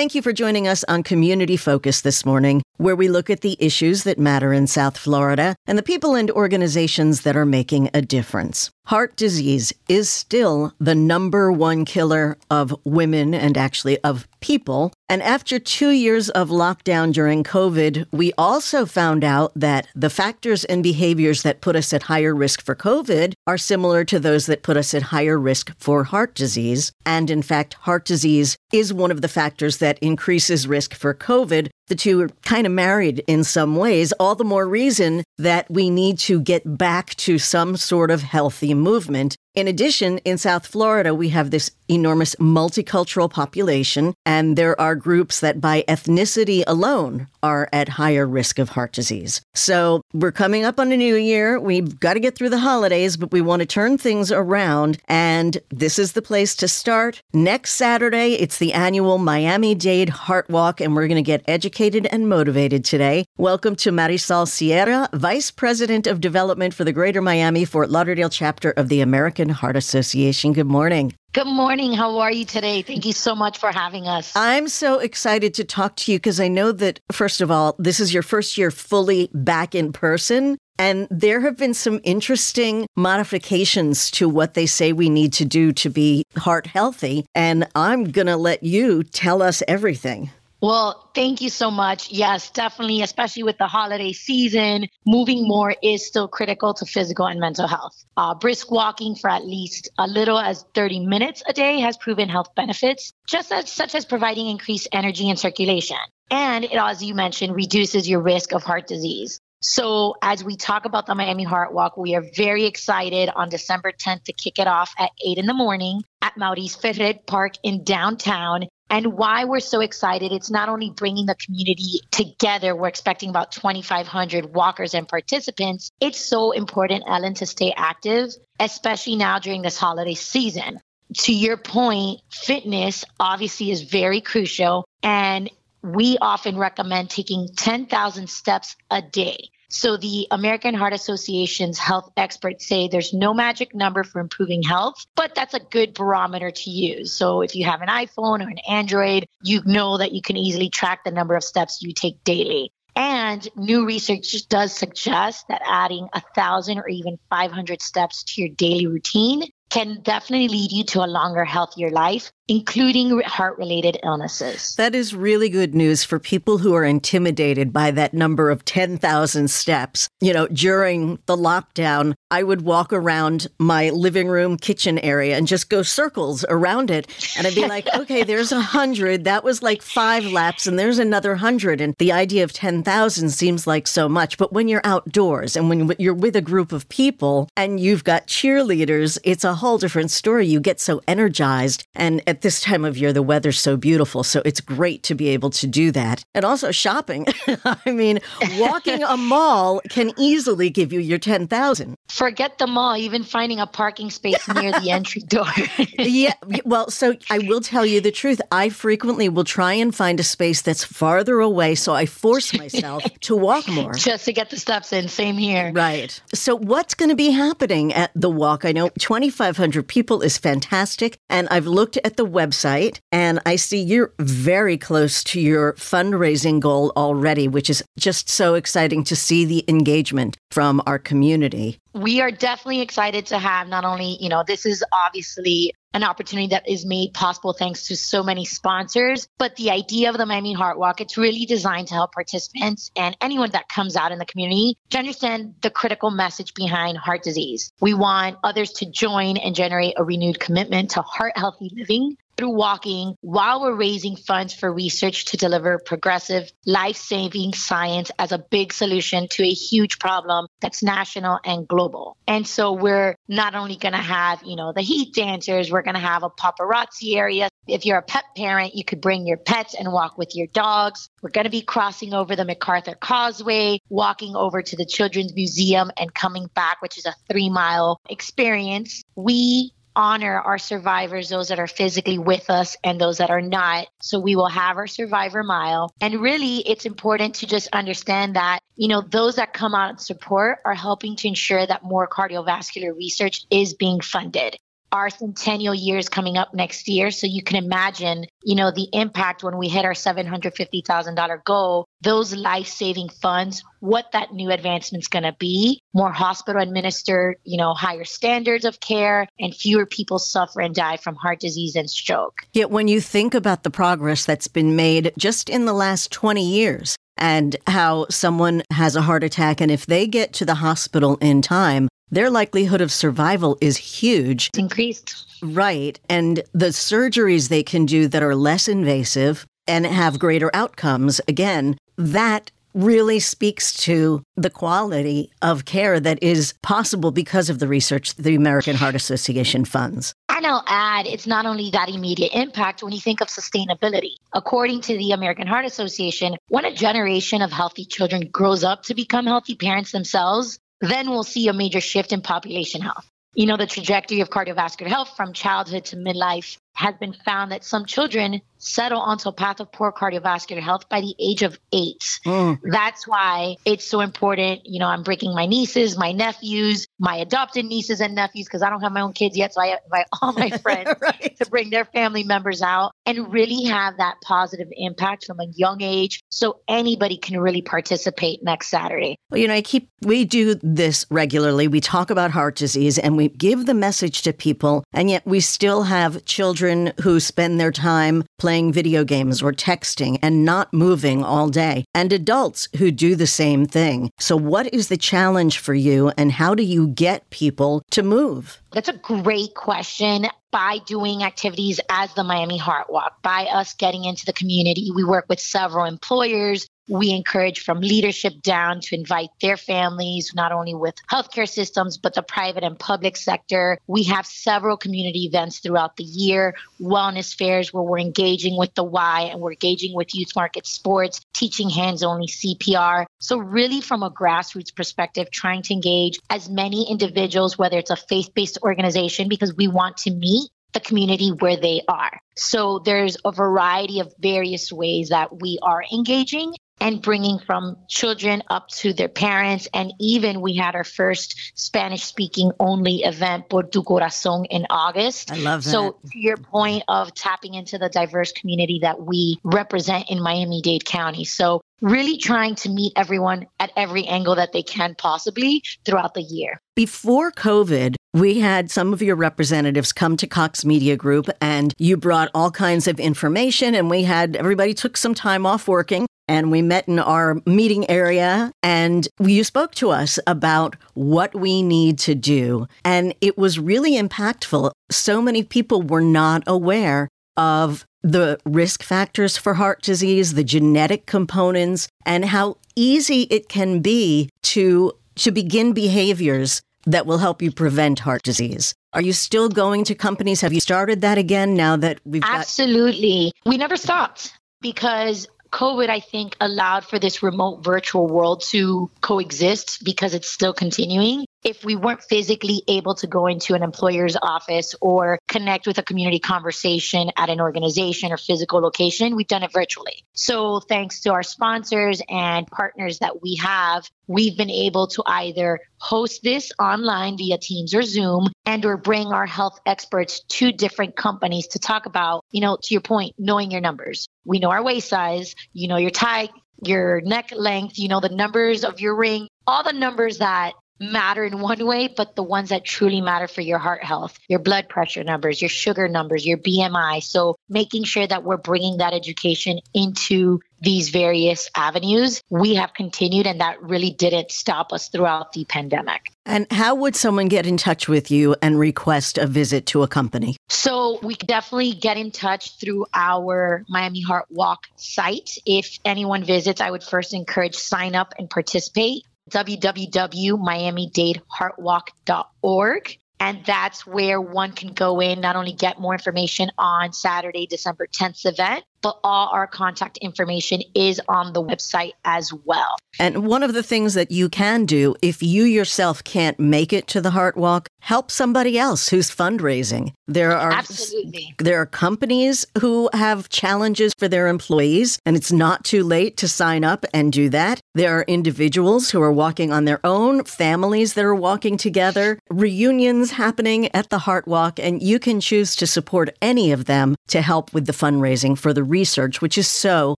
Thank you for joining us on Community Focus this morning, where we look at the issues that matter in South Florida and the people and organizations that are making a difference. Heart disease is still the number one killer of women and actually of people. And after two years of lockdown during COVID, we also found out that the factors and behaviors that put us at higher risk for COVID are similar to those that put us at higher risk for heart disease. And in fact, heart disease is one of the factors that increases risk for COVID. The two are kind of married in some ways, all the more reason that we need to get back to some sort of healthy movement. In addition, in South Florida, we have this enormous multicultural population, and there are groups that by ethnicity alone are at higher risk of heart disease. So we're coming up on a new year. We've got to get through the holidays, but we want to turn things around, and this is the place to start. Next Saturday, it's the annual Miami Dade Heart Walk, and we're going to get educated and motivated today. Welcome to Marisol Sierra, Vice President of Development for the Greater Miami Fort Lauderdale chapter of the American Heart Association. Good morning. Good morning. How are you today? Thank you so much for having us. I'm so excited to talk to you because I know that, first of all, this is your first year fully back in person. And there have been some interesting modifications to what they say we need to do to be heart healthy. And I'm going to let you tell us everything. Well, thank you so much. Yes, definitely, especially with the holiday season, moving more is still critical to physical and mental health. Uh, brisk walking for at least a little as 30 minutes a day has proven health benefits, just as such as providing increased energy and circulation. And it, as you mentioned, reduces your risk of heart disease. So, as we talk about the Miami Heart Walk, we are very excited on December 10th to kick it off at 8 in the morning at Maurice Ferre Park in downtown. And why we're so excited, it's not only bringing the community together, we're expecting about 2,500 walkers and participants. It's so important, Ellen, to stay active, especially now during this holiday season. To your point, fitness obviously is very crucial. And we often recommend taking 10,000 steps a day. So the American Heart Association's health experts say there's no magic number for improving health, but that's a good barometer to use. So if you have an iPhone or an Android, you know that you can easily track the number of steps you take daily. And new research does suggest that adding a thousand or even 500 steps to your daily routine can definitely lead you to a longer, healthier life including heart related illnesses. That is really good news for people who are intimidated by that number of 10,000 steps. You know, during the lockdown, I would walk around my living room kitchen area and just go circles around it. And I'd be like, okay, there's a hundred. That was like five laps, and there's another hundred. And the idea of 10,000 seems like so much. But when you're outdoors and when you're with a group of people and you've got cheerleaders, it's a whole different story. You get so energized. And at this time of year, the weather's so beautiful. So it's great to be able to do that. And also shopping. I mean, walking a mall can easily give you your 10,000. Forget the mall, even finding a parking space near the entry door. yeah. Well, so I will tell you the truth. I frequently will try and find a space that's farther away. So I force myself to walk more. Just to get the steps in. Same here. Right. So what's going to be happening at the walk? I know 2,500 people is fantastic. And I've looked at the website and I see you're very close to your fundraising goal already, which is just so exciting to see the engagement from our community. We are definitely excited to have not only, you know, this is obviously an opportunity that is made possible thanks to so many sponsors. But the idea of the Miami Heart Walk, it's really designed to help participants and anyone that comes out in the community to understand the critical message behind heart disease. We want others to join and generate a renewed commitment to heart healthy living through walking while we're raising funds for research to deliver progressive, life saving science as a big solution to a huge problem that's national and global. And so we're not only going to have, you know, the heat dancers, we're going to have a paparazzi area. If you're a pet parent, you could bring your pets and walk with your dogs. We're going to be crossing over the MacArthur Causeway, walking over to the Children's Museum and coming back, which is a three mile experience. We honor our survivors, those that are physically with us and those that are not. So we will have our survivor mile. And really, it's important to just understand that, you know, those that come out and support are helping to ensure that more cardiovascular research is being funded. Our centennial year is coming up next year. So you can imagine, you know, the impact when we hit our $750,000 goal, those life saving funds, what that new advancement is going to be, more hospital administered, you know, higher standards of care, and fewer people suffer and die from heart disease and stroke. Yet when you think about the progress that's been made just in the last 20 years, and how someone has a heart attack, and if they get to the hospital in time, their likelihood of survival is huge. It's increased. Right. And the surgeries they can do that are less invasive and have greater outcomes, again, that really speaks to the quality of care that is possible because of the research the American Heart Association funds. And I'll add, it's not only that immediate impact when you think of sustainability. According to the American Heart Association, when a generation of healthy children grows up to become healthy parents themselves, then we'll see a major shift in population health. You know, the trajectory of cardiovascular health from childhood to midlife has been found that some children settle onto a path of poor cardiovascular health by the age of eight. Mm. That's why it's so important. You know, I'm breaking my nieces, my nephews, my adopted nieces and nephews, because I don't have my own kids yet. So I invite all my friends right. to bring their family members out and really have that positive impact from a young age so anybody can really participate next Saturday. Well, you know, I keep, we do this regularly. We talk about heart disease and we give the message to people, and yet we still have children who spend their time playing video games or texting and not moving all day, and adults who do the same thing. So, what is the challenge for you, and how do you get people to move? That's a great question. By doing activities as the Miami Heart Walk, by us getting into the community, we work with several employers we encourage from leadership down to invite their families, not only with healthcare systems, but the private and public sector. We have several community events throughout the year, wellness fairs where we're engaging with the Y and we're engaging with youth market sports, teaching hands only CPR. So, really, from a grassroots perspective, trying to engage as many individuals, whether it's a faith based organization, because we want to meet the community where they are. So there's a variety of various ways that we are engaging and bringing from children up to their parents. And even we had our first Spanish speaking only event, Por Tu Corazón, in August. I love that. So, to your point of tapping into the diverse community that we represent in Miami Dade County. So, really trying to meet everyone at every angle that they can possibly throughout the year. Before COVID, we had some of your representatives come to Cox Media Group and you brought all kinds of information and we had everybody took some time off working and we met in our meeting area and you spoke to us about what we need to do and it was really impactful. So many people were not aware of the risk factors for heart disease, the genetic components, and how easy it can be to, to begin behaviors that will help you prevent heart disease. Are you still going to companies? Have you started that again now that we've got- Absolutely. We never stopped because COVID, I think, allowed for this remote virtual world to coexist because it's still continuing if we weren't physically able to go into an employer's office or connect with a community conversation at an organization or physical location, we've done it virtually. So, thanks to our sponsors and partners that we have, we've been able to either host this online via Teams or Zoom and or bring our health experts to different companies to talk about, you know, to your point, knowing your numbers. We know our waist size, you know your tie, your neck length, you know the numbers of your ring, all the numbers that matter in one way, but the ones that truly matter for your heart health, your blood pressure numbers, your sugar numbers, your BMI. So making sure that we're bringing that education into these various avenues, we have continued, and that really didn't stop us throughout the pandemic. And how would someone get in touch with you and request a visit to a company? So we definitely get in touch through our Miami Heart Walk site. If anyone visits, I would first encourage sign up and participate www.miamidadeheartwalk.org. And that's where one can go in, not only get more information on Saturday, December 10th event, but all our contact information is on the website as well. And one of the things that you can do if you yourself can't make it to the Heart Walk, help somebody else who's fundraising. There are Absolutely. there are companies who have challenges for their employees and it's not too late to sign up and do that. There are individuals who are walking on their own, families that are walking together, reunions happening at the Heart Walk and you can choose to support any of them to help with the fundraising for the research which is so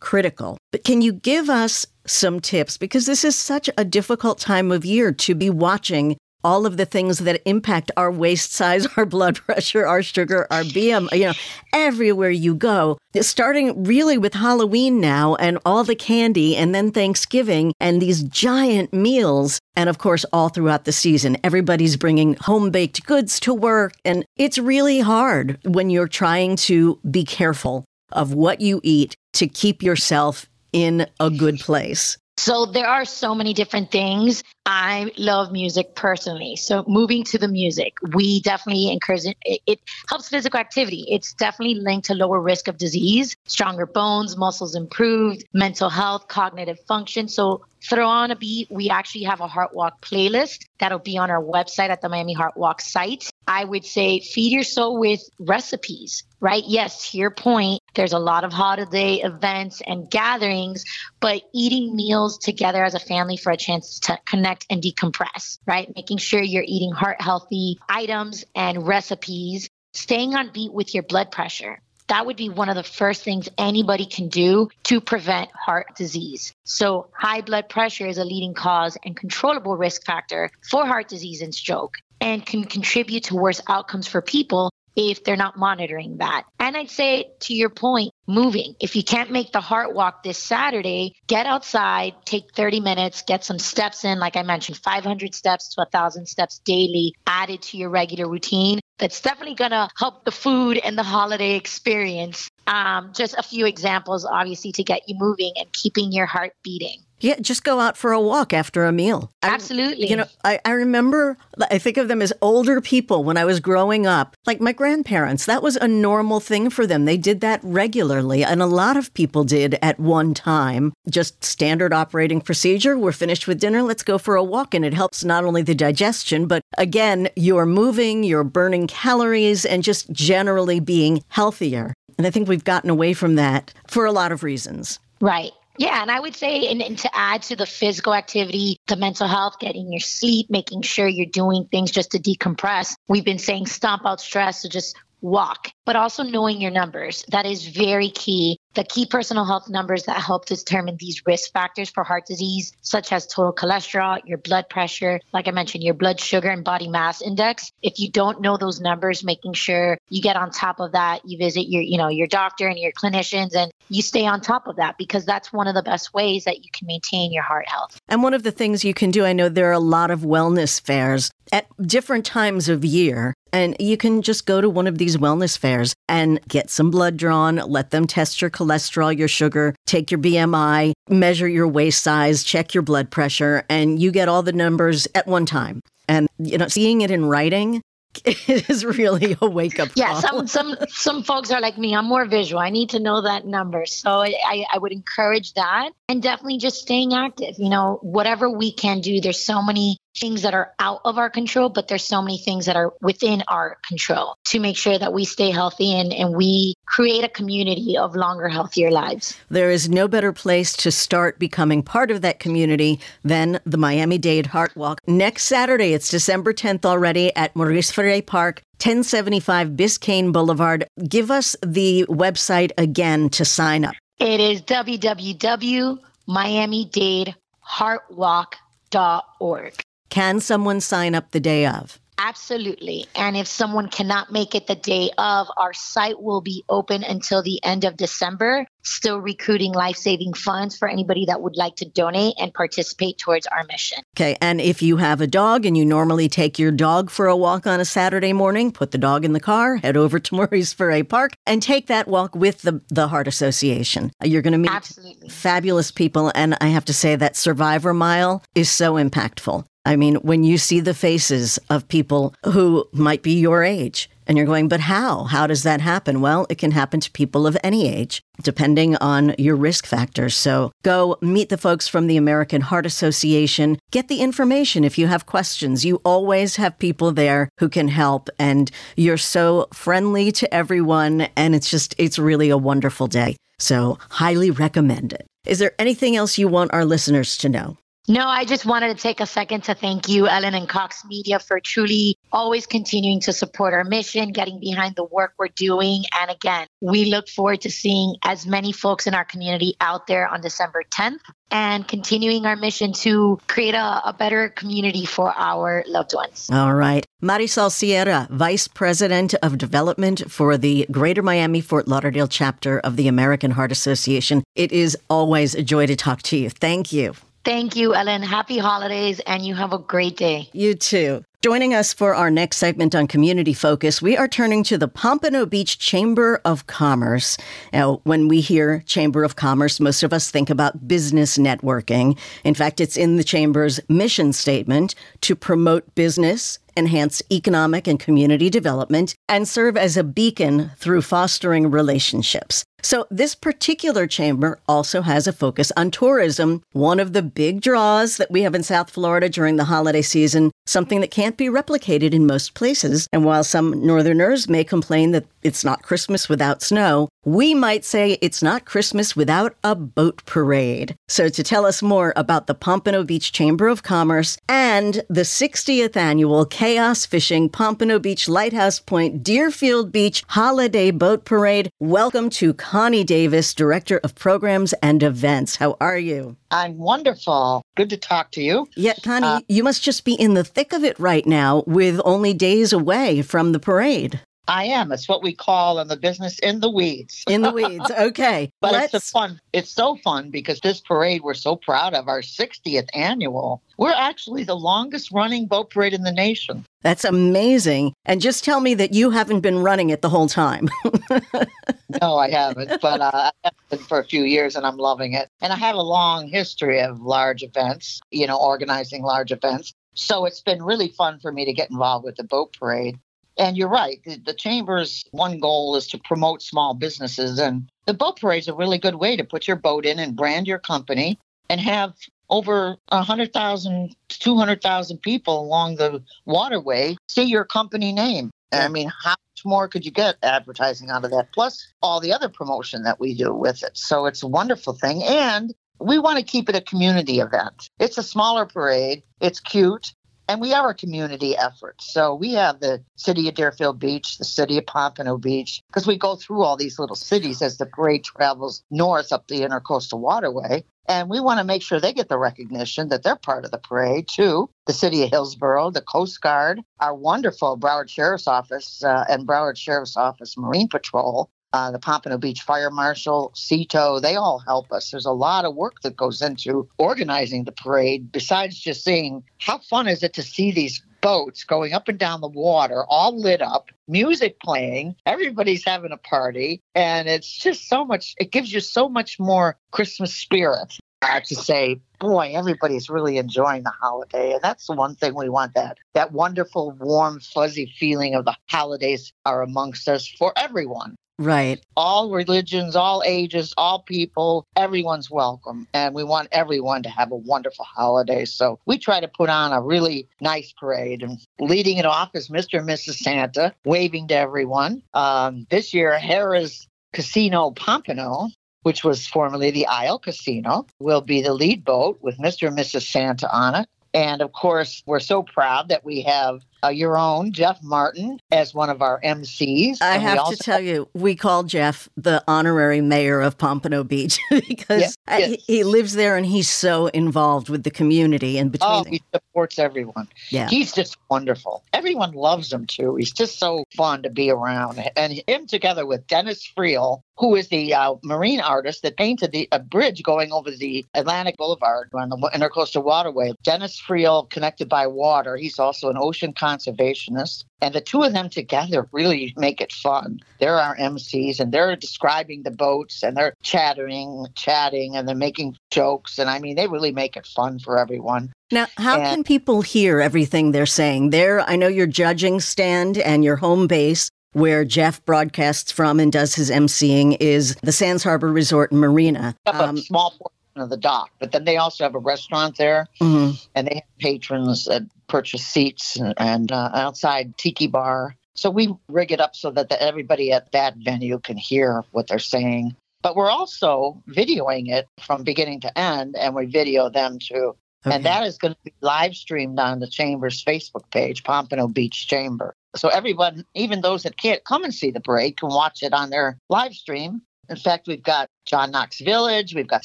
critical. But can you give us some tips because this is such a difficult time of year to be watching all of the things that impact our waist size, our blood pressure, our sugar, our BM, you know, everywhere you go. Starting really with Halloween now and all the candy and then Thanksgiving and these giant meals. And of course, all throughout the season, everybody's bringing home baked goods to work. And it's really hard when you're trying to be careful of what you eat to keep yourself in a good place. So there are so many different things. I love music personally. So moving to the music, we definitely encourage it. It helps physical activity. It's definitely linked to lower risk of disease, stronger bones, muscles improved, mental health, cognitive function. So throw on a beat. We actually have a Heart Walk playlist that'll be on our website at the Miami Heart Walk site. I would say feed your soul with recipes, right? Yes, to your point, there's a lot of holiday events and gatherings, but eating meals together as a family for a chance to connect and decompress, right? Making sure you're eating heart healthy items and recipes, staying on beat with your blood pressure that would be one of the first things anybody can do to prevent heart disease. So, high blood pressure is a leading cause and controllable risk factor for heart disease and stroke and can contribute to worse outcomes for people if they're not monitoring that. And I'd say to your point, moving. If you can't make the heart walk this Saturday, get outside, take 30 minutes, get some steps in. Like I mentioned, 500 steps to 1,000 steps daily added to your regular routine. That's definitely going to help the food and the holiday experience. Um, just a few examples, obviously, to get you moving and keeping your heart beating. Yeah, just go out for a walk after a meal. Absolutely. I, you know, I, I remember, I think of them as older people when I was growing up, like my grandparents. That was a normal thing for them. They did that regularly. And a lot of people did at one time. Just standard operating procedure. We're finished with dinner. Let's go for a walk. And it helps not only the digestion, but again, you're moving, you're burning calories, and just generally being healthier. And I think we've gotten away from that for a lot of reasons. Right. Yeah, and I would say, and, and, to add to the physical activity, the mental health, getting your sleep, making sure you're doing things just to decompress. We've been saying stomp out stress, so just walk, but also knowing your numbers. That is very key. The key personal health numbers that help determine these risk factors for heart disease, such as total cholesterol, your blood pressure, like I mentioned, your blood sugar and body mass index. If you don't know those numbers, making sure you get on top of that, you visit your, you know, your doctor and your clinicians and you stay on top of that because that's one of the best ways that you can maintain your heart health. And one of the things you can do, I know there are a lot of wellness fairs at different times of year. And you can just go to one of these wellness fairs and get some blood drawn, let them test your cholesterol, your sugar, take your BMI, measure your waist size, check your blood pressure, and you get all the numbers at one time. And you know, seeing it in writing it is really a wake up yeah some some some folks are like me i'm more visual. I need to know that number. So I, I would encourage that. And definitely just staying active you know whatever we can do. There's so many things that are out of our control, but there's so many things that are within our control to make sure that we stay healthy and, and we create a community of longer, healthier lives. There is no better place to start becoming part of that community than the Miami Dade Heart Walk. Next Saturday, it's December 10th already at Maurice Ferre Park. 1075 Biscayne Boulevard. Give us the website again to sign up. It is www.miamidadeheartwalk.org. Can someone sign up the day of? Absolutely. And if someone cannot make it the day of, our site will be open until the end of December, still recruiting life saving funds for anybody that would like to donate and participate towards our mission. Okay. And if you have a dog and you normally take your dog for a walk on a Saturday morning, put the dog in the car, head over to Maurice Ferre Park, and take that walk with the, the Heart Association. You're going to meet Absolutely. fabulous people. And I have to say that Survivor Mile is so impactful. I mean, when you see the faces of people who might be your age, and you're going, but how? How does that happen? Well, it can happen to people of any age, depending on your risk factors. So go meet the folks from the American Heart Association. Get the information if you have questions. You always have people there who can help, and you're so friendly to everyone. And it's just, it's really a wonderful day. So, highly recommend it. Is there anything else you want our listeners to know? No, I just wanted to take a second to thank you, Ellen and Cox Media, for truly always continuing to support our mission, getting behind the work we're doing. And again, we look forward to seeing as many folks in our community out there on December 10th and continuing our mission to create a, a better community for our loved ones. All right. Marisol Sierra, Vice President of Development for the Greater Miami Fort Lauderdale chapter of the American Heart Association. It is always a joy to talk to you. Thank you. Thank you, Ellen. Happy holidays, and you have a great day. You too. Joining us for our next segment on Community Focus, we are turning to the Pompano Beach Chamber of Commerce. Now, when we hear Chamber of Commerce, most of us think about business networking. In fact, it's in the Chamber's mission statement to promote business, enhance economic and community development, and serve as a beacon through fostering relationships. So, this particular chamber also has a focus on tourism, one of the big draws that we have in South Florida during the holiday season, something that can't be replicated in most places. And while some Northerners may complain that it's not Christmas without snow, we might say it's not Christmas without a boat parade. So, to tell us more about the Pompano Beach Chamber of Commerce and the 60th annual Chaos Fishing Pompano Beach Lighthouse Point Deerfield Beach Holiday Boat Parade, welcome to Connie Davis, Director of Programs and Events. How are you? I'm wonderful. Good to talk to you. Yeah, Connie, uh, you must just be in the thick of it right now with only days away from the parade. I am. It's what we call in the business in the weeds. In the weeds. Okay. but Let's... it's fun. It's so fun because this parade we're so proud of our 60th annual. We're actually the longest running boat parade in the nation. That's amazing. And just tell me that you haven't been running it the whole time. no, I haven't, but uh, I've been for a few years and I'm loving it. And I have a long history of large events, you know, organizing large events. So it's been really fun for me to get involved with the boat parade. And you're right. The, the, chamber's one goal is to promote small businesses. And the boat parade is a really good way to put your boat in and brand your company and have over 100,000 to 200,000 people along the waterway see your company name. I mean, how more could you get advertising out of that? Plus all the other promotion that we do with it. So it's a wonderful thing. And we want to keep it a community event. It's a smaller parade. It's cute. And we are a community effort. So we have the city of Deerfield Beach, the city of Pompano Beach, because we go through all these little cities as the parade travels north up the intercoastal waterway. And we want to make sure they get the recognition that they're part of the parade too. The city of Hillsboro, the Coast Guard, our wonderful Broward Sheriff's Office uh, and Broward Sheriff's Office Marine Patrol uh, the Pompano Beach Fire Marshal, Sea Tow, they all help us. There's a lot of work that goes into organizing the parade, besides just seeing how fun is it to see these boats going up and down the water, all lit up, music playing, everybody's having a party, and it's just so much, it gives you so much more Christmas spirit. Have to say, boy, everybody's really enjoying the holiday. And that's the one thing we want that that wonderful, warm, fuzzy feeling of the holidays are amongst us for everyone. Right. All religions, all ages, all people, everyone's welcome. And we want everyone to have a wonderful holiday. So we try to put on a really nice parade. And leading it off is Mr. and Mrs. Santa, waving to everyone. Um, this year, Harrah's Casino Pompano which was formerly the Isle Casino, will be the lead boat with Mr. and Mrs. Santa on it. And of course, we're so proud that we have uh, your own Jeff Martin as one of our MCs. I have to tell you, we call Jeff the honorary mayor of Pompano Beach because yes, yes. He, lives there and he's so involved with the community and between. Oh, he supports everyone. Yeah, he's just wonderful. Everyone loves him too. He's just so fun to be around. And him together with Dennis Friel, who is the uh, marine artist that painted the a bridge going over the Atlantic Boulevard on the Intercoastal Waterway. Dennis Friel, connected by water. He's also an ocean conservationists. And the two of them together really make it fun. They're our MCs and they're describing the boats and they're chattering, chatting, and they're making jokes. And I mean, they really make it fun for everyone. Now, how and, can people hear everything they're saying? There, I know your judging stand and your home base where Jeff broadcasts from and does his emceeing is the Sands Harbor Resort and Marina. Um, small portion of the dock, but then they also have a restaurant there, mm-hmm. and they have patrons that purchase seats and, and uh, outside tiki bar. So we rig it up so that the, everybody at that venue can hear what they're saying. But we're also videoing it from beginning to end, and we video them too. Okay. And that is going to be live streamed on the Chamber's Facebook page, Pompano Beach Chamber. So everyone, even those that can't come and see the parade, can watch it on their live stream. In fact, we've got John Knox Village. We've got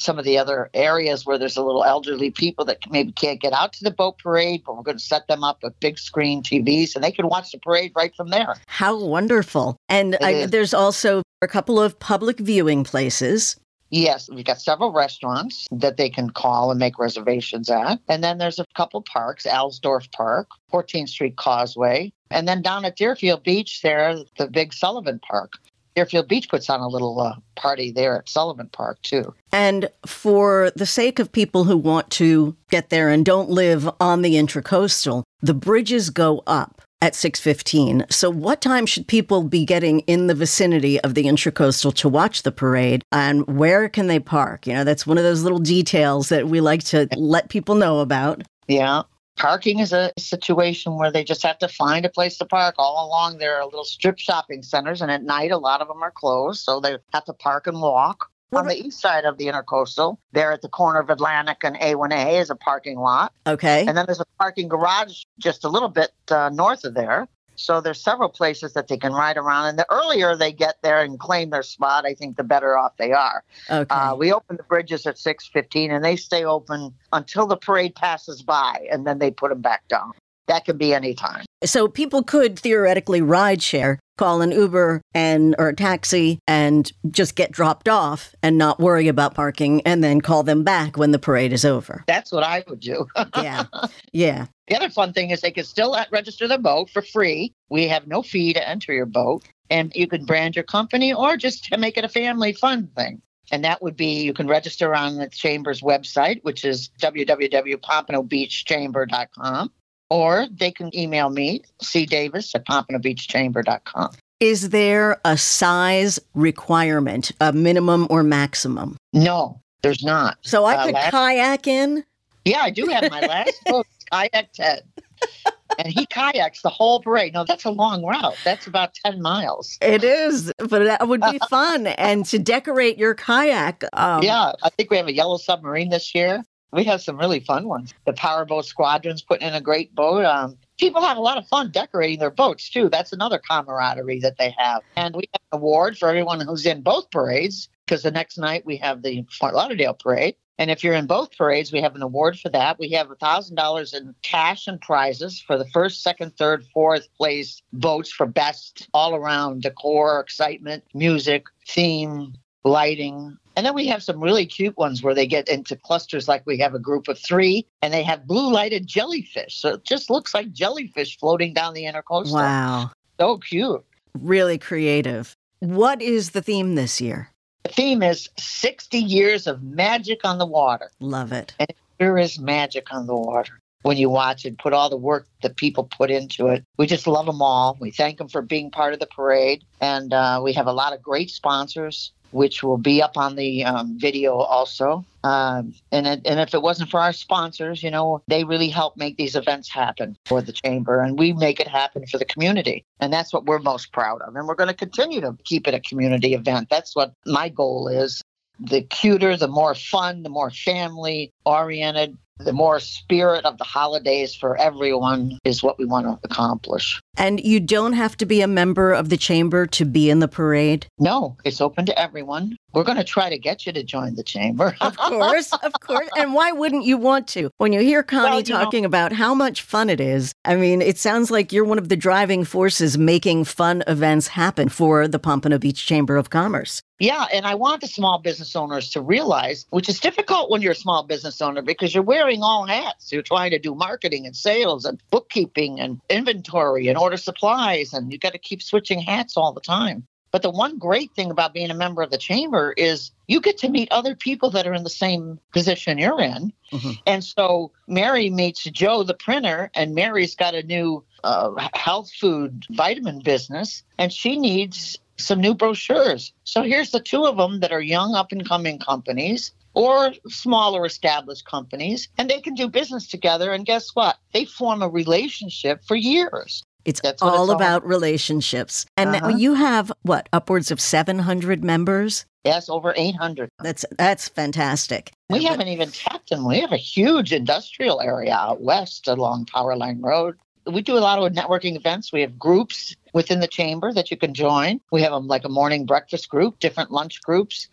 some of the other areas where there's a little elderly people that maybe can't get out to the boat parade, but we're going to set them up with big screen TVs and they can watch the parade right from there. How wonderful. And I, there's also a couple of public viewing places. Yes, we've got several restaurants that they can call and make reservations at. And then there's a couple parks, Alsdorf Park, 14th Street Causeway, and then down at Deerfield Beach there, the big Sullivan Park. Deerfield Beach puts on a little uh, party there at Sullivan Park too. And for the sake of people who want to get there and don't live on the Intracoastal, the bridges go up at 6:15. So what time should people be getting in the vicinity of the Intracoastal to watch the parade and where can they park? You know, that's one of those little details that we like to let people know about. Yeah. Parking is a situation where they just have to find a place to park. All along, there are little strip shopping centers, and at night, a lot of them are closed, so they have to park and walk. What on the east side of the intercoastal, there at the corner of Atlantic and A1A is a parking lot. Okay. And then there's a parking garage just a little bit uh, north of there. So there's several places that they can ride around, and the earlier they get there and claim their spot, I think the better off they are. Okay. Uh, we open the bridges at 6:15, and they stay open until the parade passes by, and then they put them back down. That could be any time. So people could theoretically ride share, call an Uber and or a taxi and just get dropped off and not worry about parking and then call them back when the parade is over. That's what I would do. yeah. Yeah. The other fun thing is they can still register the boat for free. We have no fee to enter your boat and you can brand your company or just make it a family fun thing. And that would be you can register on the Chamber's website, which is www.pompanobeachchamber.com or they can email me, C. Davis at pompanobeachchamber.com. Is there a size requirement, a minimum or maximum? No, there's not. So I uh, could last, kayak in? Yeah, I do have my last boat, Kayak Ted. and he kayaks the whole parade. No, that's a long route. That's about 10 miles. It is, but that would be fun. and to decorate your kayak. Um, yeah, I think we have a yellow submarine this year. We have some really fun ones. The Powerboat Squadron's putting in a great boat. Um, people have a lot of fun decorating their boats too. That's another camaraderie that they have. And we have an award for everyone who's in both parades because the next night we have the Fort Lauderdale parade. And if you're in both parades, we have an award for that. We have $1,000 in cash and prizes for the first, second, third, fourth place boats for best all around decor, excitement, music, theme, lighting, and then we have some really cute ones where they get into clusters like we have a group of three and they have blue lighted jellyfish. So it just looks like jellyfish floating down the intercoastal. Wow. So cute. Really creative. What is the theme this year? The theme is 60 years of magic on the water. Love it. And there is magic on the water when you watch it, put all the work that people put into it. We just love them all. We thank them for being part of the parade. And uh, we have a lot of great sponsors which will be up on the um, video also. Um, and it, and if it wasn't for our sponsors, you know, they really help make these events happen for the chamber, and we make it happen for the community, and that's what we're most proud of. And we're going to continue to keep it a community event. That's what my goal is. The cuter, the more fun, the more family oriented, the more spirit of the holidays for everyone is what we want to accomplish. And you don't have to be a member of the chamber to be in the parade? No, it's open to everyone. We're going to try to get you to join the chamber. of course, of course. And why wouldn't you want to? When you hear Connie well, you talking know, about how much fun it is, I mean, it sounds like you're one of the driving forces making fun events happen for the Pompano Beach Chamber of Commerce. Yeah, and I want the small business owners to realize, which is difficult when you're a small business business owner because you're wearing all hats. You're trying to do marketing and sales and bookkeeping and inventory and order supplies, and you got to keep switching hats all the time. But the one great thing about being a member of the chamber is you get to meet other people that are in the same position you're in. Mm-hmm. And so Mary meets Joe, the printer, and Mary's got a new uh, health food vitamin business, and she needs some new brochures. So here's the two of them that are young, up and coming companies or smaller established companies, and they can do business together. And guess what? They form a relationship for years. It's all it's about all. relationships. And uh-huh. you have what, upwards of 700 members? Yes, over 800. That's that's fantastic. We but, haven't even tapped them. We have a huge industrial area out west along Power Line Road. We do a lot of networking events. We have groups within the chamber that you can join. We have a, like a morning breakfast group, different lunch groups.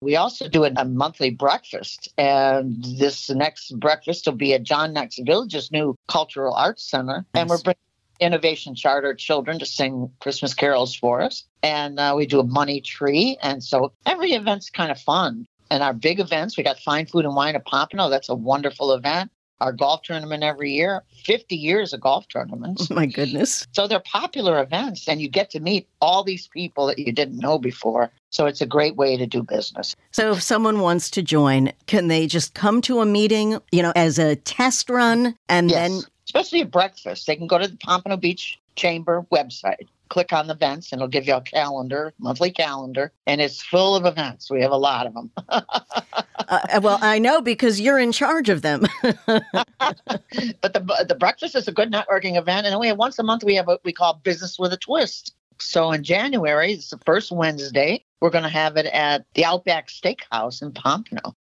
We also do a monthly breakfast, and this next breakfast will be at John Knox Village's new Cultural Arts Center, nice. and we're bringing Innovation Charter children to sing Christmas carols for us. And uh, we do a money tree. And so every event's kind of fun. And our big events, we got Fine Food and Wine at Pompano. That's a wonderful event. Our golf tournament every year, 50 years of golf tournaments. Oh my goodness. So they're popular events, and you get to meet all these people that you didn't know before. So it's a great way to do business. So if someone wants to join, can they just come to a meeting, you know, as a test run and yes. then especially at breakfast. They can go to the Pompano Beach Chamber website, click on the events, and it'll give you a calendar, monthly calendar, and it's full of events. We have a lot of them. uh, well, I know because you're in charge of them. but the the breakfast is a good networking event, and then we have once a month we have what we call Business with a Twist. So in January, it's the first Wednesday. We're going to have it at the Outback Steakhouse in Pompano.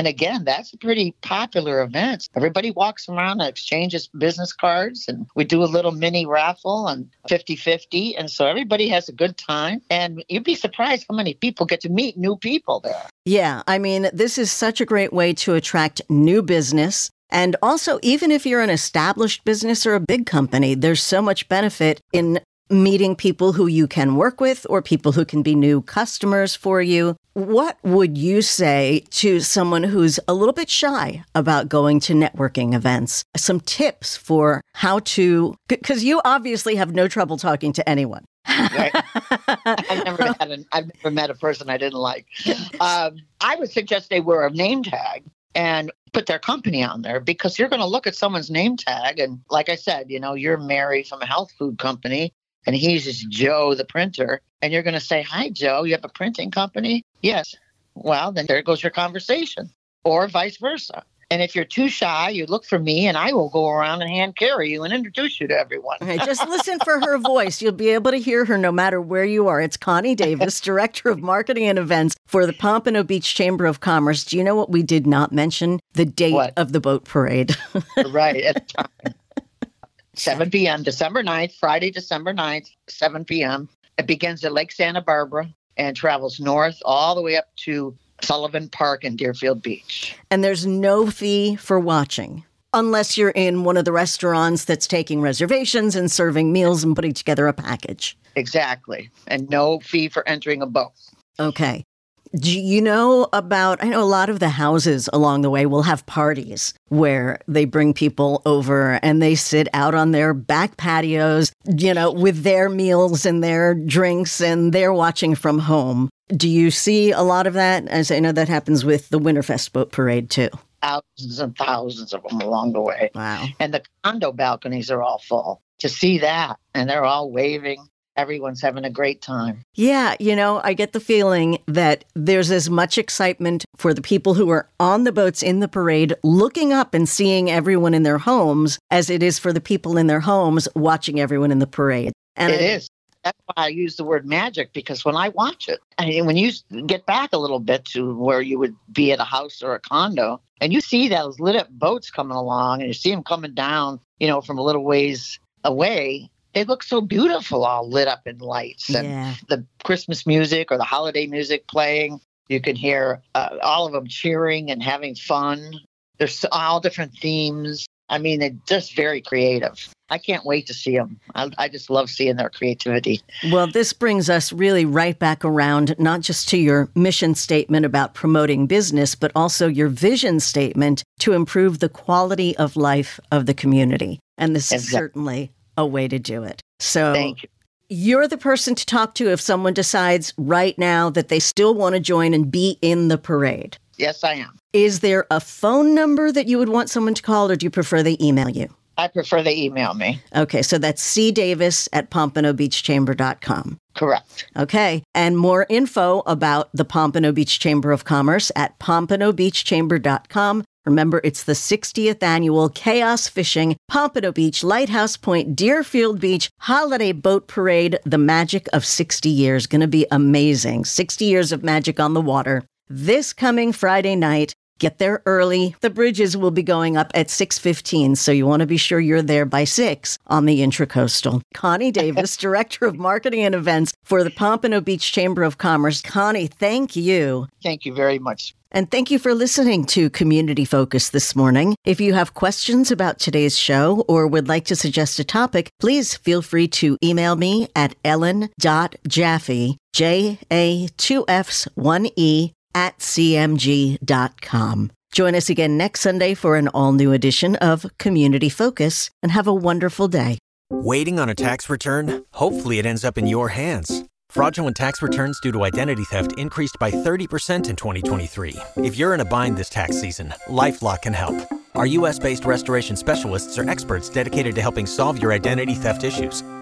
And again, that's a pretty popular event. Everybody walks around and exchanges business cards, and we do a little mini raffle and 50 50. And so everybody has a good time. And you'd be surprised how many people get to meet new people there. Yeah. I mean, this is such a great way to attract new business. And also, even if you're an established business or a big company, there's so much benefit in meeting people who you can work with or people who can be new customers for you. What would you say to someone who's a little bit shy about going to networking events? Some tips for how to, because you obviously have no trouble talking to anyone. right? I've never had an, I've never met a person I didn't like. Um, I would suggest they wear a name tag and put their company on there because you're going to look at someone's name tag and like I said, you know, you're Mary from a health food company and he's just Joe, the printer. And you're going to say, Hi, Joe, you have a printing company? Yes. Well, then there goes your conversation, or vice versa. And if you're too shy, you look for me and I will go around and hand carry you and introduce you to everyone. okay, just listen for her voice. You'll be able to hear her no matter where you are. It's Connie Davis, Director of Marketing and Events for the Pompano Beach Chamber of Commerce. Do you know what we did not mention? The date what? of the boat parade. right. At the time. 7 p.m., December 9th, Friday, December 9th, 7 p.m. It begins at Lake Santa Barbara and travels north all the way up to Sullivan Park and Deerfield Beach. And there's no fee for watching unless you're in one of the restaurants that's taking reservations and serving meals and putting together a package. Exactly. And no fee for entering a boat. Okay. Do you know about? I know a lot of the houses along the way will have parties where they bring people over and they sit out on their back patios, you know, with their meals and their drinks and they're watching from home. Do you see a lot of that? As I know that happens with the Winterfest boat parade too. Thousands and thousands of them along the way. Wow. And the condo balconies are all full. To see that, and they're all waving everyone's having a great time. Yeah, you know, I get the feeling that there's as much excitement for the people who are on the boats in the parade looking up and seeing everyone in their homes as it is for the people in their homes watching everyone in the parade. And it I, is. That's why I use the word magic because when I watch it, I mean, when you get back a little bit to where you would be at a house or a condo, and you see those lit up boats coming along, and you see them coming down, you know, from a little ways away, they look so beautiful all lit up in lights and yeah. the christmas music or the holiday music playing you can hear uh, all of them cheering and having fun there's all different themes I mean, they're just very creative. I can't wait to see them. I, I, just love seeing their creativity. Well, this brings us really right back around, not just to your mission statement about promoting business, but also your vision statement to improve the quality of life of the community. And this exactly. is certainly a way to do it. So, thank you. You're the person to talk to if someone decides right now that they still want to join and be in the parade. Yes, I am. Is there a phone number that you would want someone to call, or do you prefer they email you? I prefer they email me. Okay, so that's C Davis at PompanoBeachChamber.com. Correct. Okay, and more info about the Pompano Beach Chamber of Commerce at PompanoBeachChamber.com. Remember, it's the 60th annual Chaos Fishing, Pompano Beach, Lighthouse Point, Deerfield Beach Holiday Boat Parade. The magic of 60 years. Going to be amazing. 60 years of magic on the water. This coming Friday night, Get there early. The bridges will be going up at 6:15, so you want to be sure you're there by 6 on the Intracoastal. Connie Davis, Director of Marketing and Events for the Pompano Beach Chamber of Commerce. Connie, thank you. Thank you very much. And thank you for listening to Community Focus this morning. If you have questions about today's show or would like to suggest a topic, please feel free to email me at ellen.jaffe, J A 2 F's 1 E at cmg.com. Join us again next Sunday for an all new edition of Community Focus and have a wonderful day. Waiting on a tax return? Hopefully, it ends up in your hands. Fraudulent tax returns due to identity theft increased by 30% in 2023. If you're in a bind this tax season, Lifelock can help. Our US based restoration specialists are experts dedicated to helping solve your identity theft issues